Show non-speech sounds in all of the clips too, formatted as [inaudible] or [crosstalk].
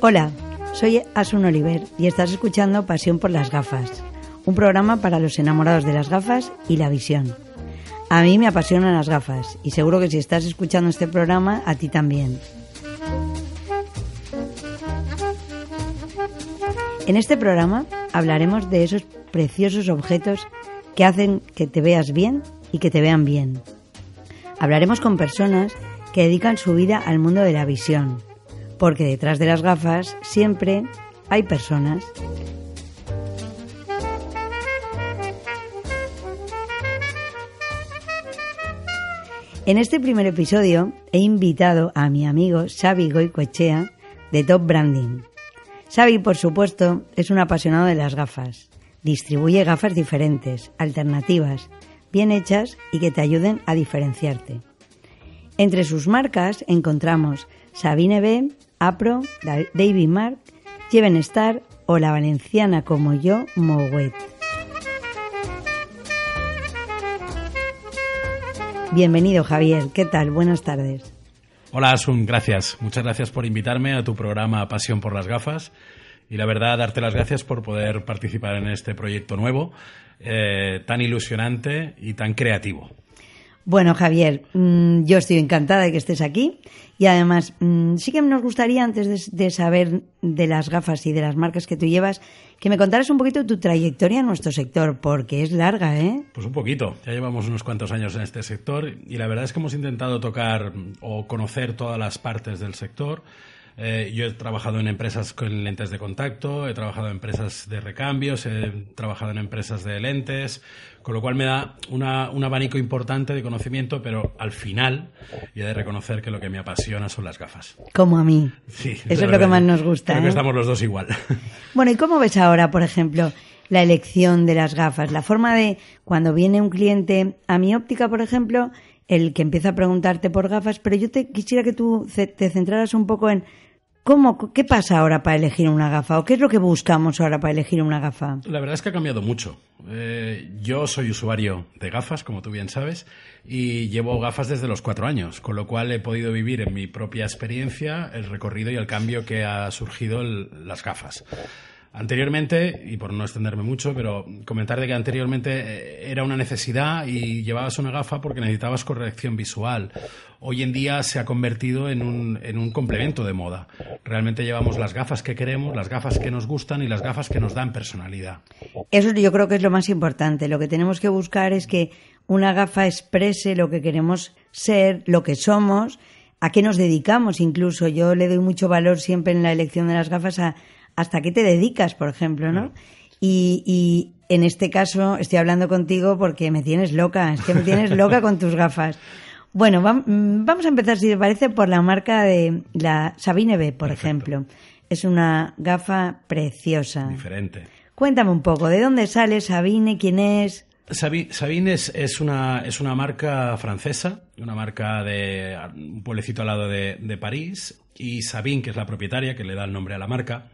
Hola, soy Asun Oliver y estás escuchando Pasión por las gafas, un programa para los enamorados de las gafas y la visión. A mí me apasionan las gafas y seguro que si estás escuchando este programa, a ti también. En este programa hablaremos de esos preciosos objetos que hacen que te veas bien y que te vean bien. Hablaremos con personas que dedican su vida al mundo de la visión, porque detrás de las gafas siempre hay personas. En este primer episodio he invitado a mi amigo Xavi Goicoechea de Top Branding. Xavi, por supuesto, es un apasionado de las gafas. Distribuye gafas diferentes, alternativas, bien hechas y que te ayuden a diferenciarte. Entre sus marcas encontramos Sabine B, Apro, David Mark, Jeven Star o la valenciana como yo, Mowet. Bienvenido Javier, ¿qué tal? Buenas tardes. Hola Asun, gracias. Muchas gracias por invitarme a tu programa Pasión por las gafas y la verdad darte las gracias por poder participar en este proyecto nuevo, eh, tan ilusionante y tan creativo. Bueno, Javier, mm, yo estoy encantada de que estés aquí y además mm, sí que nos gustaría, antes de, saber de las gafas y de las marcas que tú llevas, que me contaras un poquito tu trayectoria en nuestro sector, porque es larga, ¿eh? Pues un poquito. Ya llevamos unos cuantos años en este sector y la verdad es que hemos intentado tocar o conocer todas las partes del sector. Eh, yo he trabajado en empresas con lentes de contacto, he trabajado en empresas de recambios, he trabajado en empresas de lentes, con lo cual me da una, un abanico importante de conocimiento, pero al final he de reconocer que lo que me apasiona son las gafas. Como a mí. Sí. Eso es lo que más nos gusta. Creo que ¿eh? estamos los dos igual. [laughs] Bueno, ¿y cómo ves ahora, por ejemplo, la elección de las gafas? La forma de cuando viene un cliente a mi óptica, por ejemplo, el que empieza a preguntarte por gafas, pero yo te quisiera que tú te centraras un poco en ¿Cómo, ¿Qué pasa ahora para elegir una gafa? ¿O qué es lo que buscamos ahora para elegir una gafa? La verdad es que ha cambiado mucho. Eh, yo soy usuario de gafas, como tú bien sabes, y llevo gafas desde los cuatro años, con lo cual he podido vivir en mi propia experiencia el recorrido y el cambio que ha surgido las gafas. Anteriormente, y por no extenderme mucho, pero comentar de que anteriormente eh, era una necesidad y llevabas una gafa porque necesitabas corrección visual. Hoy en día se ha convertido en un, en un complemento de moda. Realmente llevamos las gafas que queremos, las gafas que nos gustan y las gafas que nos dan personalidad. Eso yo creo que es lo más importante. Lo que tenemos que buscar es que una gafa exprese lo que queremos ser, lo que somos, a qué nos dedicamos incluso. Yo le doy mucho valor siempre en la elección de las gafas a hasta qué te dedicas, por ejemplo, ¿no? Y, y, en este caso estoy hablando contigo porque me tienes loca, es que me tienes loca con tus gafas. Bueno, mm, vamos a empezar, si te parece, por la marca de la Sabine B, por ejemplo. Es una gafa preciosa. Diferente. Cuéntame un poco, ¿de dónde sale Sabine? ¿Quién es? Sabine es, es, una, es una marca francesa, una marca de un pueblecito al lado de, de París, y Sabine, que es la propietaria, que le da el nombre a la marca,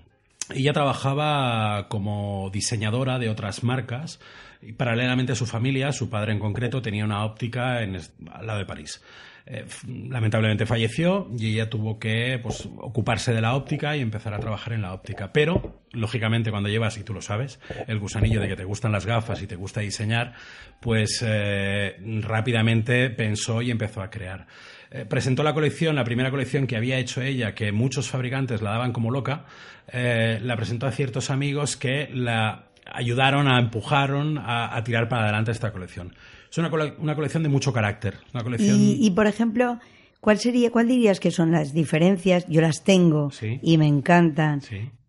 ella trabajaba como diseñadora de otras marcas y paralelamente a su familia, su padre en concreto, tenía una óptica en, al lado de París. Eh, lamentablemente falleció y ella tuvo que pues, ocuparse de la óptica y empezar a trabajar en la óptica. Pero, lógicamente, cuando llevas, y tú lo sabes, el gusanillo de que te gustan las gafas y te gusta diseñar, pues eh, rápidamente pensó y empezó a crear. Eh, presentó la colección, la primera colección que había hecho ella, que muchos fabricantes la daban como loca, eh, la presentó a ciertos amigos que la ayudaron, a empujaron a, tirar para adelante esta colección. Es una, una colección de mucho carácter. Una colección... y, por ejemplo, ¿cuál sería, cuál dirías que son las diferencias? Yo las tengo y me encantan.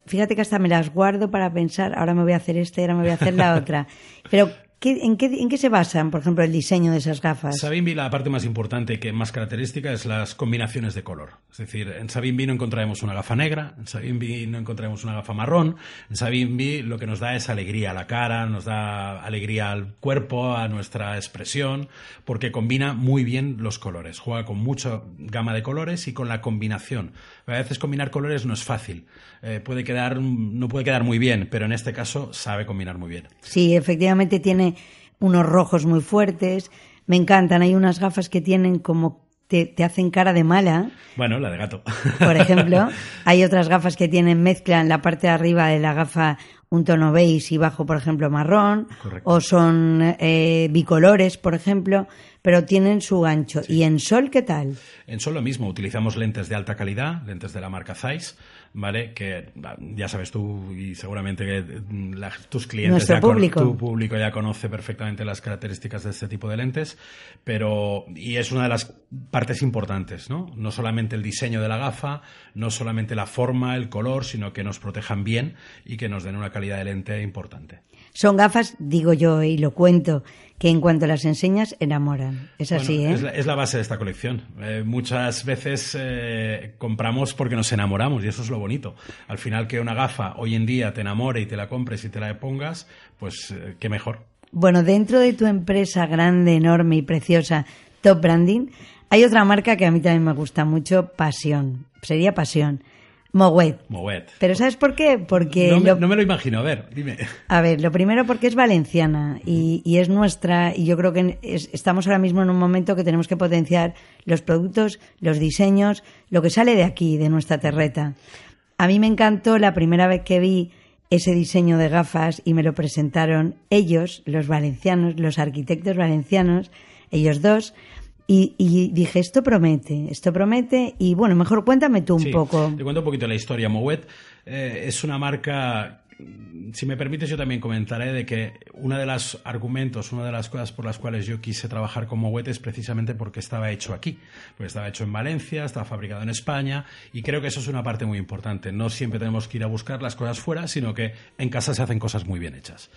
Fíjate que hasta me las guardo para pensar, ahora me voy a hacer esta y ahora me voy a hacer la [laughs] otra. Pero en, qué, se basan, por ejemplo, el diseño de esas gafas? Sabine la parte más importante que más característica es las combinaciones de color. Es decir, en Sabine no encontraremos una gafa negra, en Sabine no encontraremos una gafa marrón. En Sabine lo que nos da es alegría a la cara, nos da alegría al cuerpo, a nuestra expresión, porque combina muy bien los colores. Juega con mucha gama de colores y con la combinación. A veces combinar colores no es fácil. Eh, puede quedar, no puede quedar muy bien, pero en este caso sabe combinar muy bien. Sí, efectivamente tiene unos rojos muy fuertes. Me encantan. Hay unas gafas que tienen como te, te hacen cara de mala. Bueno, la de gato. [laughs] Por ejemplo, hay otras gafas que tienen mezcla en la parte de arriba de la gafa un tono beige y bajo, por ejemplo, marrón, Correcto. o son eh, bicolores, por ejemplo, pero tienen su gancho. ¿Y en sol qué tal? En Sol lo mismo, utilizamos lentes de alta calidad, lentes de la marca Zeiss, ¿vale? Que ya sabes tú y seguramente que mm, la- tus clientes, ya con- público. tu público ya conoce perfectamente las características de este tipo de lentes, pero y es una de las partes importantes, ¿no? No solamente el diseño de la gafa, no solamente la forma, el color, sino que nos protejan bien y que nos den una calidad de lente importante. Son gafas, digo yo, y lo cuento, que en cuanto las enseñas enamoran. Es así, Bueno, ¿eh? es, la, es la base de esta colección. Eh, muchas veces eh, compramos porque nos enamoramos y eso es lo bonito. Al final que una gafa hoy en día te enamore y te la compres y te la pongas, pues eh, qué mejor. Bueno, dentro de tu empresa grande, enorme y preciosa, Top Branding, hay otra marca que a mí también me gusta mucho, Pasión. Sería Pasión. Moet. Moet. Pero ¿sabes por qué? Porque no, me, lo- no me lo imagino. A ver, dime. A ver, lo primero porque es valenciana y, y es nuestra y yo creo que es- estamos ahora mismo en un momento que tenemos que potenciar los productos, los diseños, lo que sale de aquí, de nuestra terreta. A mí me encantó la primera vez que vi ese diseño de gafas y me lo presentaron ellos, los valencianos, los arquitectos valencianos, ellos dos, y, y dije, esto promete, esto promete y bueno, mejor cuéntame tú un Sí, poco. Te cuento un poquito la historia. Moet eh, es una marca, si me permites yo también comentaré de que uno de los argumentos, una de las cosas por las cuales yo quise trabajar con Moet es precisamente porque estaba hecho aquí. Porque estaba hecho en Valencia, estaba fabricado en España y creo que eso es una parte muy importante. No siempre tenemos que ir a buscar las cosas fuera, sino que en casa se hacen cosas muy bien hechas.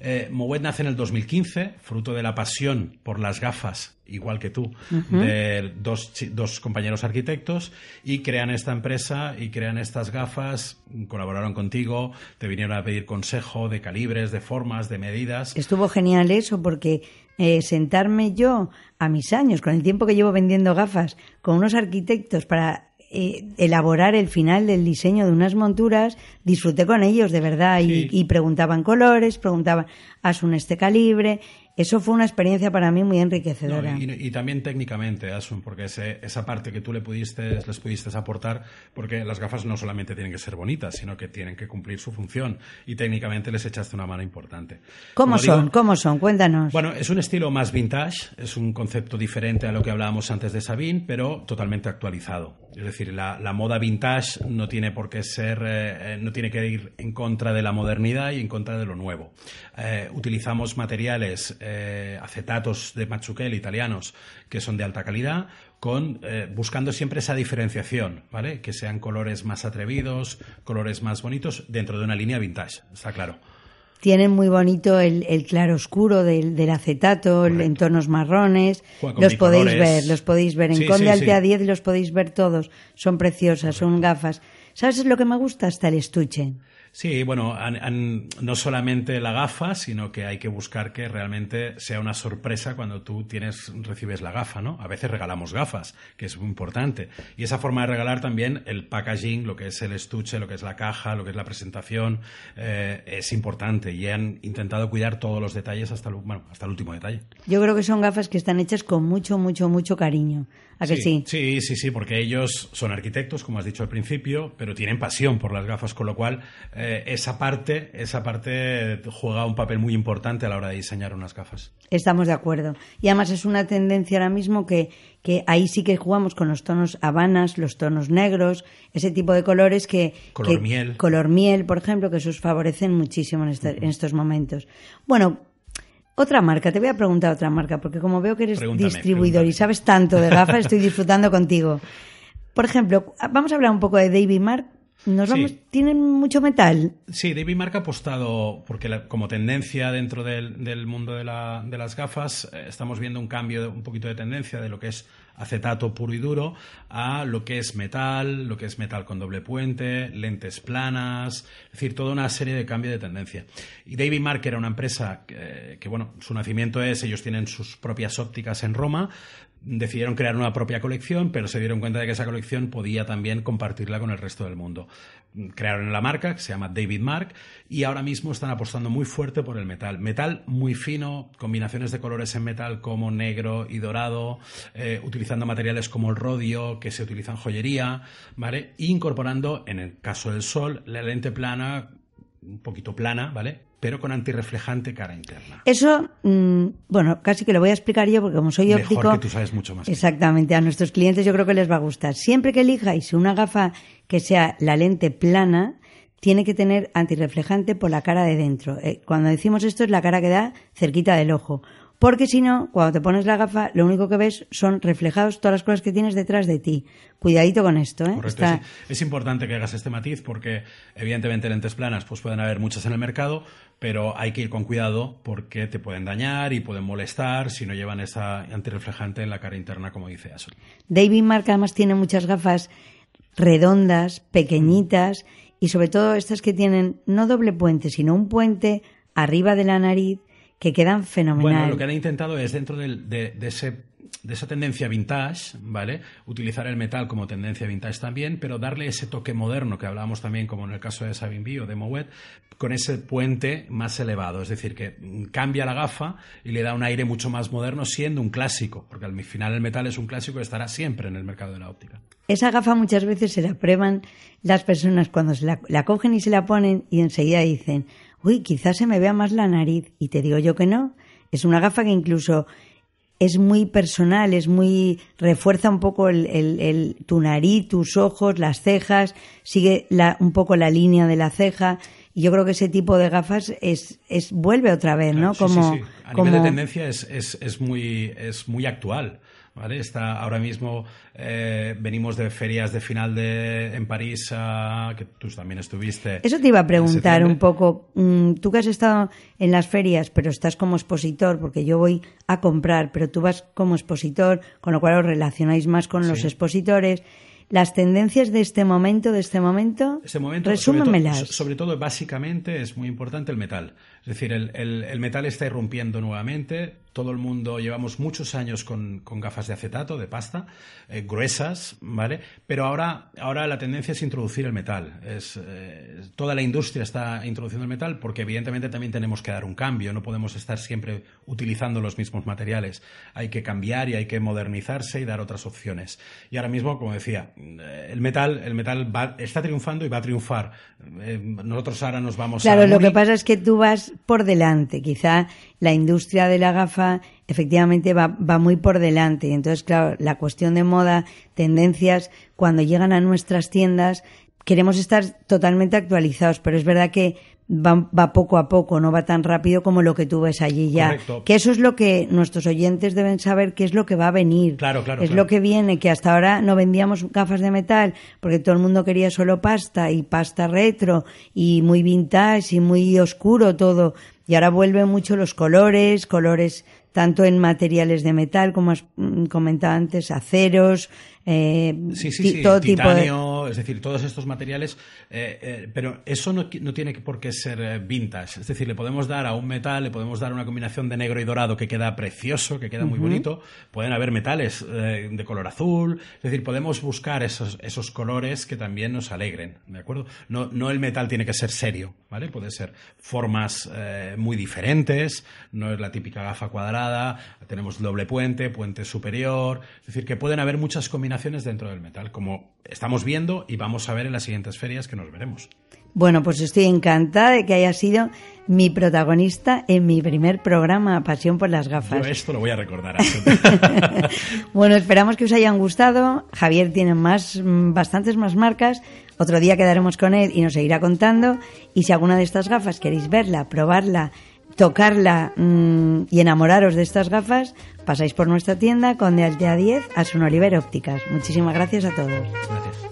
Eh, nace en el 2015, fruto de la pasión por las gafas, igual que tú, de dos, dos compañeros arquitectos, y crean esta empresa y crean estas gafas, colaboraron contigo, te vinieron a pedir consejo de calibres, de formas, de medidas. Estuvo genial eso porque eh, sentarme yo a mis años, con el tiempo que llevo vendiendo gafas, con unos arquitectos para eh, elaborar el final del diseño de unas monturas, disfruté con ellos de verdad y, y preguntaban colores, preguntaban, haz un este calibre. Eso fue una experiencia para mí muy No, enriquecedora. y, y también técnicamente, Asun, porque ese- esa parte que tú le pudiste, les pudiste aportar, porque las gafas no solamente tienen que ser bonitas, sino que tienen que cumplir su función, y técnicamente les echaste una mano importante. ¿Cómo Como digo, son? ¿Cómo son? Cuéntanos. Bueno, es un estilo más vintage, es un concepto diferente a lo que hablábamos antes de Sabine, pero totalmente actualizado. Es decir, la, la moda vintage no tiene por qué ser, eh, eh, no tiene que ir en contra de la modernidad y en contra de lo nuevo. Eh, utilizamos materiales, eh, acetatos de Machuquel italianos que son de alta calidad, con, eh, buscando siempre esa diferenciación, ¿vale? Que sean colores más atrevidos, colores más bonitos dentro de una línea vintage, está claro. Tienen muy bonito el, el claro oscuro del, del acetato, en tonos marrones. Los podéis ver, los podéis ver. En Sí, Conde sí, Altea sí. 10 los podéis ver todos. Son preciosas, son gafas. ¿Sabes lo que me gusta? Hasta el estuche. Sí, bueno, no solamente la gafa, sino que hay que buscar que realmente sea una sorpresa cuando tú tienes, recibes la gafa, ¿no? A veces regalamos gafas, que es muy importante. Y esa forma de regalar también el packaging, lo que es el estuche, lo que es la caja, lo que es la presentación, eh, es importante. Y han intentado cuidar todos los detalles hasta el, bueno, hasta el último detalle. Yo creo que son gafas que están hechas con mucho, mucho, mucho cariño. ¿A que sí? Sí, sí, sí, porque ellos son arquitectos, como has dicho al principio, pero tienen pasión por las gafas, con lo cual eh, esa parte, esa parte juega un papel muy importante a la hora de diseñar unas gafas. Estamos de acuerdo. Y además es una tendencia ahora mismo que, que ahí sí que jugamos con los tonos habanas, los tonos negros, ese tipo de colores que... Color que- miel. Color miel, por ejemplo, que esos favorecen muchísimo en, este- en estos momentos. Bueno, otra marca, te voy a preguntar otra marca, porque como veo que eres Pregúntame, distribuidor y sabes tanto de gafas, estoy disfrutando [laughs] contigo. Por ejemplo, vamos a hablar un poco de David Mark. Nos Sí. vamos, tienen mucho metal. Sí, David Mark ha apostado, porque la- como tendencia dentro del, del mundo de, la- de las gafas, eh, estamos viendo un cambio, de- un poquito de tendencia de lo que es acetato puro y duro a lo que es metal, lo que es metal con doble puente, lentes planas, es decir, toda una serie de cambios de tendencia. Y David Mark era una empresa que, que, bueno, su nacimiento es, ellos tienen sus propias ópticas en Roma, decidieron crear una propia colección, pero se dieron cuenta de que esa colección podía también compartirla con el resto del mundo. Crearon la marca, que se llama David Mark, y ahora mismo están apostando muy fuerte por el metal. Metal muy fino, combinaciones de colores en metal como negro y dorado, eh, utilizando materiales como el rodio, que se utiliza en joyería, ¿vale? incorporando, en el caso del sol, la lente plana, un poquito plana, ¿vale? pero con antirreflejante cara interna. Eso, mm, bueno, casi que lo voy a explicar yo porque como soy óptico... Mejor que tú sabes mucho más. Exactamente, a nuestros clientes yo creo que les va a gustar. Siempre que elijáis una gafa que sea la lente plana, tiene que tener antirreflejante por la cara de dentro. Eh, cuando decimos esto es la cara que da cerquita del ojo. Porque si no, cuando te pones la gafa, lo único que ves son reflejados todas las cosas que tienes detrás de ti. Cuidadito con esto, ¿eh? Correcto. Es, importante que hagas este matiz porque, evidentemente, lentes planas pues pueden haber muchas en el mercado, pero hay que ir con cuidado porque te pueden dañar y pueden molestar si no llevan esa antirreflejante en la cara interna, como dice Ashley. David Mark además tiene muchas gafas redondas, pequeñitas y sobre todo estas que tienen no doble puente, sino un puente arriba de la nariz que quedan fenomenales. Bueno, lo que han intentado es dentro de, ese de esa tendencia vintage, ¿vale? Utilizar el metal como tendencia vintage también, pero darle ese toque moderno que hablábamos también, como en el caso de Sabin o de Moet, con ese puente más elevado. Es decir, que cambia la gafa y le da un aire mucho más moderno, siendo un clásico, porque al final el metal es un clásico y estará siempre en el mercado de la óptica. Esa gafa muchas veces se la prueban las personas cuando se la, la cogen y se la ponen y enseguida dicen, uy, quizás se me vea más la nariz. Y te digo yo que no. Es una gafa que incluso es muy personal, es muy refuerza un poco el, tu nariz, tus ojos, las cejas, sigue un poco la línea de la ceja. Y yo creo que ese tipo de gafas es, es vuelve otra vez, ¿no? como, A nivel de tendencia es, es, es, muy, es muy actual. ¿Vale? Está ahora mismo, eh, venimos de ferias de final de, en París, que tú también estuviste. Eso te iba a preguntar un poco. Mm, tú que has estado en las ferias, pero estás como expositor, porque yo voy a comprar, pero tú vas como expositor, con lo cual os relacionáis más con los expositores las tendencias de este momento, de este momento, este momento sobre todo, básicamente, es muy importante el metal. Es decir, el, el, metal está irrumpiendo nuevamente. Todo el mundo llevamos muchos años con, con gafas de acetato, de pasta, eh, gruesas, ¿vale? Pero ahora, ahora la tendencia es introducir el metal. Es, eh, toda la industria está introduciendo el metal porque evidentemente también tenemos que dar un cambio. No podemos estar siempre utilizando los mismos materiales. Hay que cambiar y hay que modernizarse y dar otras opciones. Y ahora mismo, como decía, el metal, el metal está triunfando y va a triunfar. nosotros ahora nos vamos a... Claro, lo que pasa es que tú vas por delante. Quizá la industria de la gafa efectivamente va, va muy por delante. Y entonces, claro, la cuestión de moda, tendencias, cuando llegan a nuestras tiendas, queremos estar totalmente actualizados, pero es verdad que va, poco a poco, no va tan rápido como lo que tú ves allí ya. Que eso es lo que nuestros oyentes deben saber, que es lo que va a venir. Claro, claro. Es lo que viene, que hasta ahora no vendíamos gafas de metal porque todo el mundo quería solo pasta y pasta retro y muy vintage y muy oscuro todo. Y ahora vuelven mucho los colores, colores tanto en materiales de metal, como has mm, comentado antes, aceros, eh, sí, sí, sí, todo titanio, es decir, todos estos materiales, eh, eh, pero eso no, no, tiene por qué ser vintage, es decir, le podemos dar a un metal, le podemos dar una combinación de negro y dorado que queda precioso, que queda muy bonito, pueden haber metales de color azul, es decir, podemos buscar esos, esos colores que también nos alegren, ¿de acuerdo? No, no el metal tiene que ser serio, ¿vale? Puede ser formas muy diferentes, no es la típica gafa cuadrada, tenemos doble puente, puente superior, es decir, que pueden haber muchas combinaciones dentro del metal, como estamos viendo y vamos a ver en las siguientes ferias que nos veremos. Bueno, pues estoy encantada de que haya sido mi protagonista en mi primer programa, Pasión por las gafas. Yo esto lo voy a recordar. [laughs] [laughs] bueno, esperamos que os hayan gustado. Javier tiene más, mm, bastantes más marcas. Otro día quedaremos con él y nos seguirá contando. Y si alguna de estas gafas queréis verla, probarla, tocarla mm, y enamoraros de estas gafas, pasáis por nuestra tienda con de Altea 10 a Sun Oliver Ópticas. Muchísimas gracias a todos. Gracias.